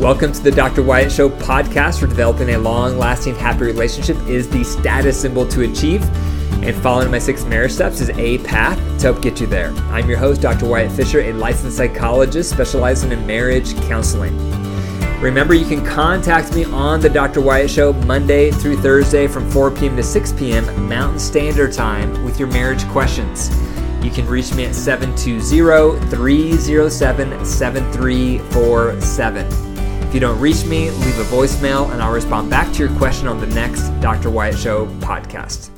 Welcome to the Dr. Wyatt Show podcast for developing a long lasting happy relationship is the status symbol to achieve. And following my six marriage steps is a path to help get you there. I'm your host, Dr. Wyatt Fisher, a licensed psychologist specializing in marriage counseling. Remember, you can contact me on the Dr. Wyatt Show Monday through Thursday from 4 p.m. to 6 p.m. Mountain Standard Time with your marriage questions. You can reach me at 720 307 7347. If you don't reach me, leave a voicemail and I'll respond back to your question on the next Dr. Wyatt Show podcast.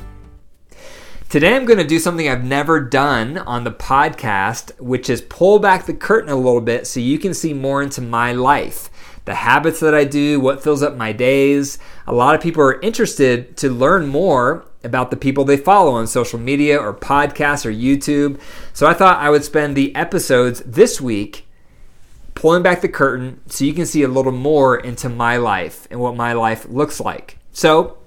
Today I'm going to do something I've never done on the podcast, which is pull back the curtain a little bit so you can see more into my life. The habits that I do, what fills up my days. A lot of people are interested to learn more about the people they follow on social media or podcasts or YouTube. So I thought I would spend the episodes this week pulling back the curtain so you can see a little more into my life and what my life looks like. So,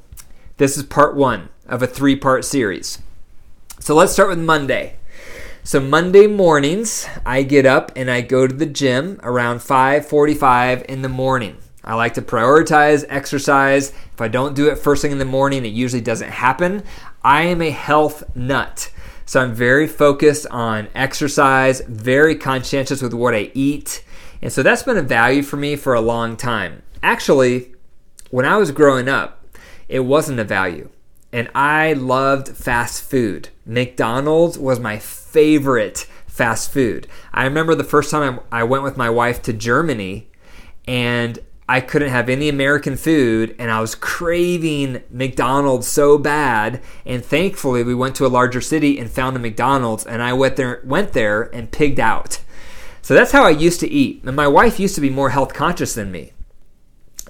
this is part one of a three part series. So, let's start with Monday. So Monday mornings, I get up and I go to the gym around 5:45 in the morning. I like to prioritize exercise. If I don't do it first thing in the morning, it usually doesn't happen. I am a health nut. So I'm very focused on exercise, very conscientious with what I eat. And so that's been a value for me for a long time. Actually, when I was growing up, it wasn't a value. And I loved fast food. McDonald's was my favorite fast food. I remember the first time I went with my wife to Germany and I couldn't have any American food and I was craving McDonald's so bad. And thankfully, we went to a larger city and found a McDonald's and I went there, went there and pigged out. So that's how I used to eat. And my wife used to be more health conscious than me.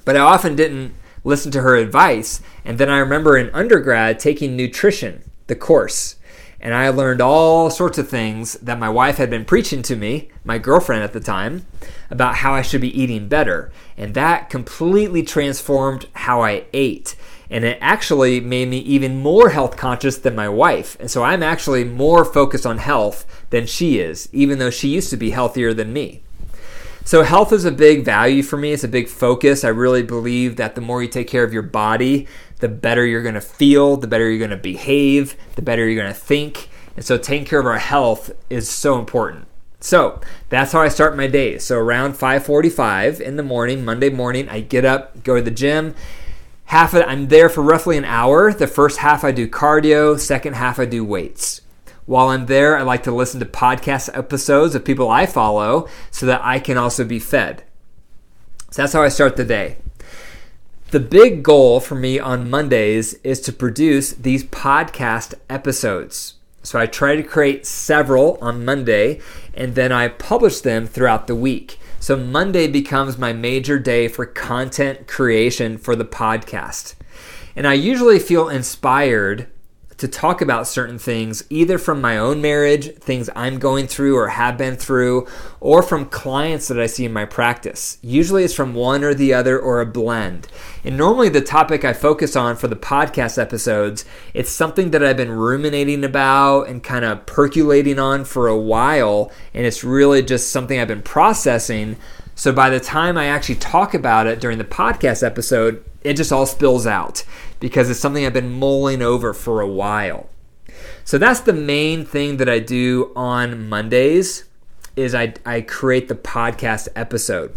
But I often didn't listen to her advice. And then I remember in undergrad taking nutrition, the course. And I learned all sorts of things that my wife had been preaching to me, my girlfriend at the time, about how I should be eating better. And that completely transformed how I ate and it actually made me even more health conscious than my wife. And so I'm actually more focused on health than she is, even though she used to be healthier than me. So, health is a big value for me. It's a big focus. I really believe that the more you take care of your body, the better you're going to feel, the better you're going to behave, the better you're going to think. And so, taking care of our health is so important. So that's how I start my day. So around 5:45 in the morning, Monday morning, I get up, go to the gym, half of I'm there for roughly an hour. The first half I do cardio, second half I do weights. While I'm there, I like to listen to podcast episodes of people I follow so that I can also be fed. So that's how I start the day. The big goal for me on Mondays is to produce these podcast episodes. So I try to create several on Monday and then I publish them throughout the week. So Monday becomes my major day for content creation for the podcast. And I usually feel inspired to talk about certain things, either from my own marriage, things I'm going through or have been through, or from clients that I see in my practice. Usually it's from one or the other or a blend. And normally the topic I focus on for the podcast episodes, it's something that I've been ruminating about and kind of percolating on for a while, and it's really just something I've been processing. So by the time I actually talk about it during the podcast episode, it just all spills out because it's something I've been mulling over for a while. So that's the main thing that I do on Mondays is I, I create the podcast episode.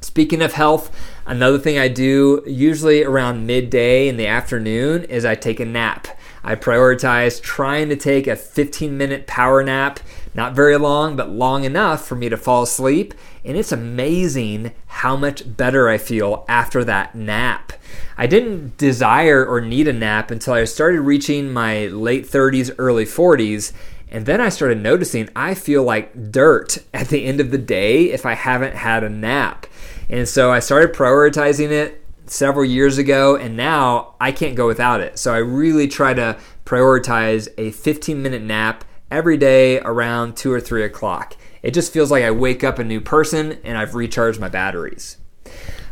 Speaking of health, another thing I do usually around midday in the afternoon is I take a nap. I prioritize trying to take a 15 minute power nap, not very long, but long enough for me to fall asleep. And it's amazing how much better I feel after that nap. I didn't desire or need a nap until I started reaching my late 30s, early 40s. And then I started noticing I feel like dirt at the end of the day if I haven't had a nap. And so I started prioritizing it several years ago, and now I can't go without it. So I really try to prioritize a 15 minute nap every day around 2 or 3 o'clock. It just feels like I wake up a new person and I've recharged my batteries.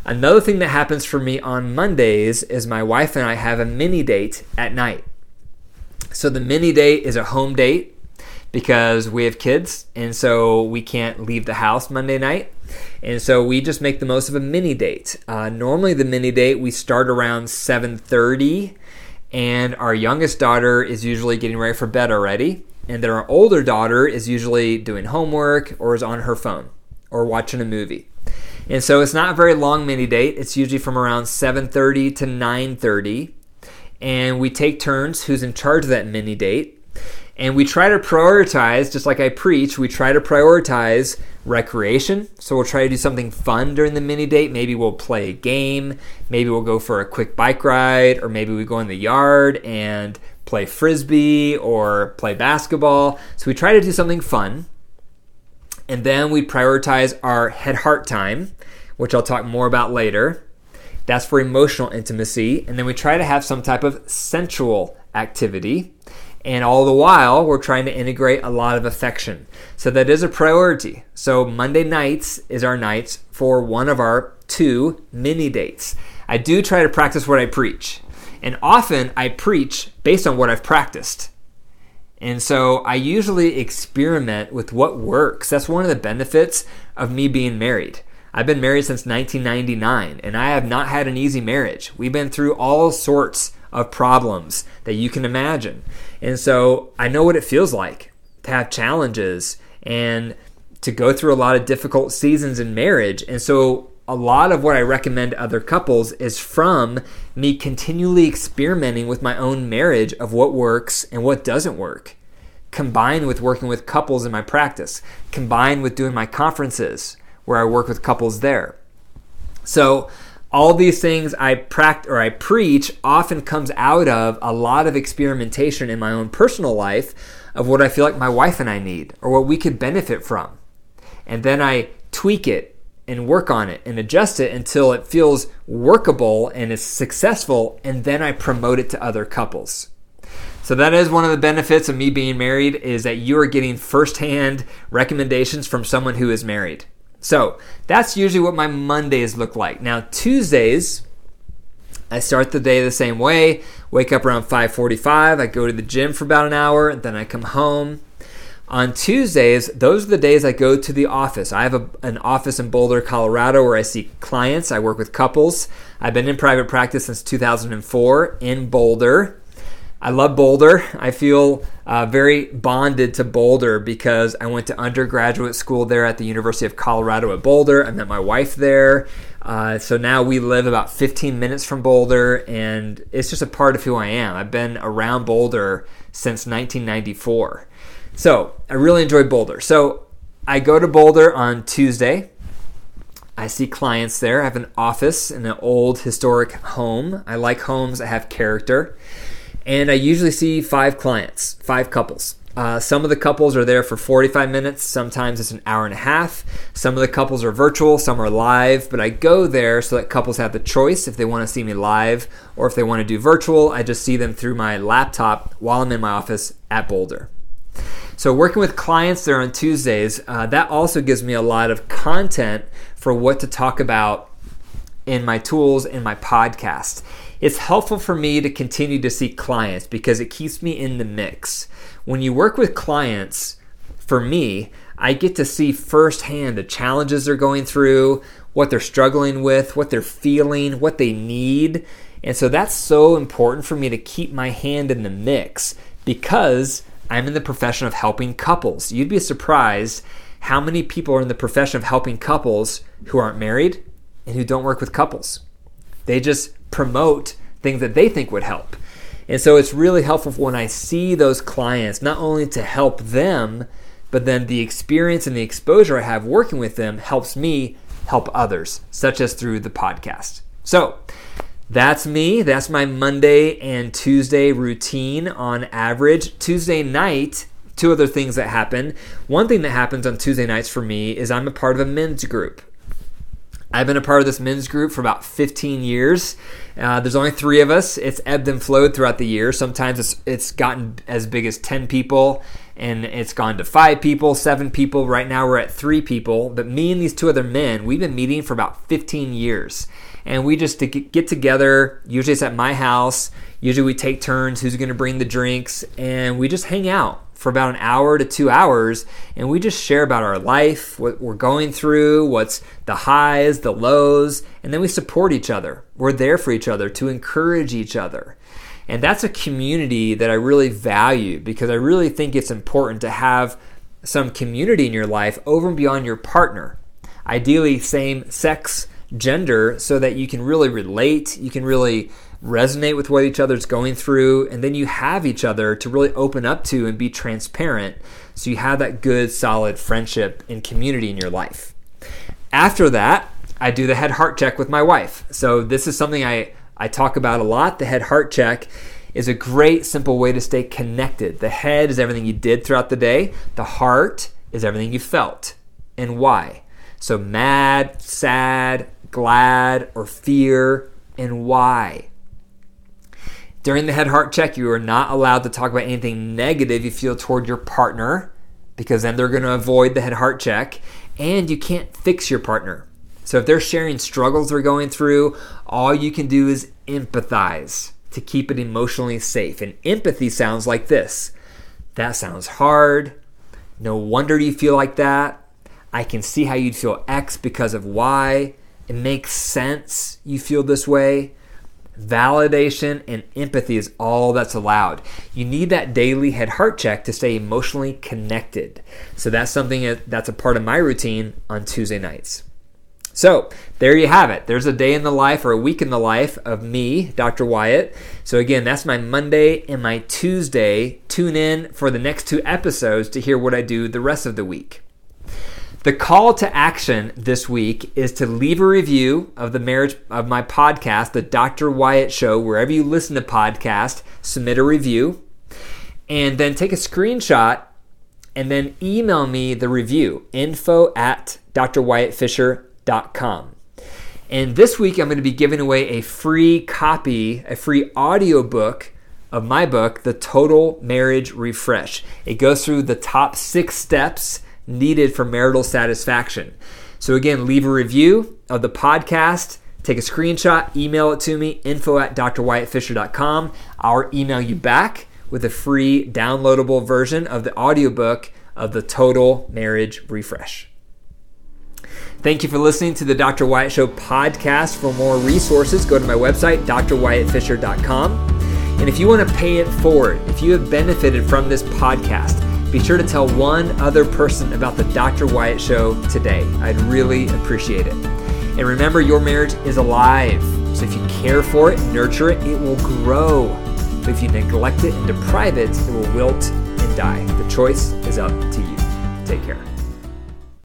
Another thing that happens for me on Mondays is my wife and I have a mini date at night. So the mini date is a home date. Because we have kids and so we can't leave the house Monday night. And so we just make the most of a mini date. Uh, normally the mini date we start around 7:30 and our youngest daughter is usually getting ready for bed already and then our older daughter is usually doing homework or is on her phone or watching a movie. And so it's not a very long mini date. It's usually from around 7:30 to 9:30 and we take turns who's in charge of that mini date. And we try to prioritize, just like I preach, we try to prioritize recreation. So we'll try to do something fun during the mini date. Maybe we'll play a game, maybe we'll go for a quick bike ride, or maybe we go in the yard and play frisbee or play basketball. So we try to do something fun. And then we prioritize our head heart time, which I'll talk more about later. That's for emotional intimacy. And then we try to have some type of sensual activity. And all the while, we're trying to integrate a lot of affection. So that is a priority. So Monday nights is our nights for one of our two mini dates. I do try to practice what I preach. And often I preach based on what I've practiced. And so I usually experiment with what works. That's one of the benefits of me being married. I've been married since 1999 and I have not had an easy marriage. We've been through all sorts of problems that you can imagine. And so I know what it feels like to have challenges and to go through a lot of difficult seasons in marriage. And so a lot of what I recommend other couples is from me continually experimenting with my own marriage of what works and what doesn't work, combined with working with couples in my practice, combined with doing my conferences where I work with couples there. So all these things I practice or I preach often comes out of a lot of experimentation in my own personal life of what I feel like my wife and I need or what we could benefit from. And then I tweak it and work on it and adjust it until it feels workable and is successful and then I promote it to other couples. So that is one of the benefits of me being married is that you are getting firsthand recommendations from someone who is married. So that's usually what my Mondays look like. Now Tuesdays, I start the day the same way. Wake up around 5:45. I go to the gym for about an hour, then I come home. On Tuesdays, those are the days I go to the office. I have a, an office in Boulder, Colorado, where I see clients. I work with couples. I've been in private practice since 2004 in Boulder. I love Boulder. I feel uh, very bonded to Boulder because I went to undergraduate school there at the University of Colorado at Boulder. I met my wife there. Uh, so now we live about 15 minutes from Boulder, and it's just a part of who I am. I've been around Boulder since 1994. So I really enjoy Boulder. So I go to Boulder on Tuesday. I see clients there. I have an office in an old historic home. I like homes that have character and I usually see five clients, five couples. Uh, some of the couples are there for 45 minutes, sometimes it's an hour and a half. Some of the couples are virtual, some are live, but I go there so that couples have the choice if they want to see me live or if they want to do virtual. I just see them through my laptop while I'm in my office at Boulder. So, working with clients there on Tuesdays, uh, that also gives me a lot of content for what to talk about in my tools in my podcast it's helpful for me to continue to see clients because it keeps me in the mix. When you work with clients, for me, I get to see firsthand the challenges they're going through, what they're struggling with, what they're feeling, what they need. And so that's so important for me to keep my hand in the mix because I'm in the profession of helping couples. You'd be surprised how many people are in the profession of helping couples who aren't married and who don't work with couples. They just promote things that they think would help. And so it's really helpful when I see those clients, not only to help them, but then the experience and the exposure I have working with them helps me help others, such as through the podcast. So that's me. That's my Monday and Tuesday routine on average. Tuesday night, two other things that happen. One thing that happens on Tuesday nights for me is I'm a part of a men's group. I've been a part of this men's group for about 15 years. Uh, there's only three of us. It's ebbed and flowed throughout the year. Sometimes it's it's gotten as big as 10 people, and it's gone to five people, seven people. Right now we're at three people. But me and these two other men, we've been meeting for about 15 years, and we just get together. Usually it's at my house. Usually we take turns. Who's going to bring the drinks, and we just hang out. For about an hour to two hours, and we just share about our life, what we're going through, what's the highs, the lows, and then we support each other. We're there for each other to encourage each other. And that's a community that I really value because I really think it's important to have some community in your life over and beyond your partner. Ideally, same sex, gender, so that you can really relate, you can really resonate with what each other's going through, and then you have each other to really open up to and be transparent. So you have that good, solid friendship and community in your life. After that, I do the head heart check with my wife. So this is something I, I talk about a lot. The head heart check is a great, simple way to stay connected. The head is everything you did throughout the day, the heart is everything you felt and why. So mad, sad, glad, or fear, and why. During the head heart check, you are not allowed to talk about anything negative you feel toward your partner because then they're going to avoid the head heart check. And you can't fix your partner. So if they're sharing struggles they're going through, all you can do is empathize to keep it emotionally safe. And empathy sounds like this That sounds hard. No wonder you feel like that. I can see how you'd feel X because of Y. It makes sense you feel this way. Validation and empathy is all that's allowed. You need that daily head heart check to stay emotionally connected. So that's something that's a part of my routine on Tuesday nights. So there you have it. There's a day in the life or a week in the life of me, Dr. Wyatt. So again, that's my Monday and my Tuesday. Tune in for the next two episodes to hear what I do the rest of the week. The call to action this week is to leave a review of the marriage of my podcast, The Dr. Wyatt Show, wherever you listen to podcasts, submit a review, and then take a screenshot and then email me the review, info at drwyattfisher.com. And this week I'm going to be giving away a free copy, a free audio book of my book, The Total Marriage Refresh. It goes through the top six steps needed for marital satisfaction. So, again, leave a review of the podcast, take a screenshot, email it to me, info at drwyattfisher.com. I'll email you back with a free downloadable version of the audiobook of the Total Marriage Refresh. Thank you for listening to the Dr. Wyatt Show podcast. For more resources, go to my website, drwyattfisher.com. And if you want to pay it forward, if you have benefited from this podcast, be sure to tell one other person about the Dr. Wyatt Show today. I'd really appreciate it. And remember, your marriage is alive. So if you care for it, nurture it, it will grow. But if you neglect it and deprive it, it will wilt and die. The choice is up to you. Take care.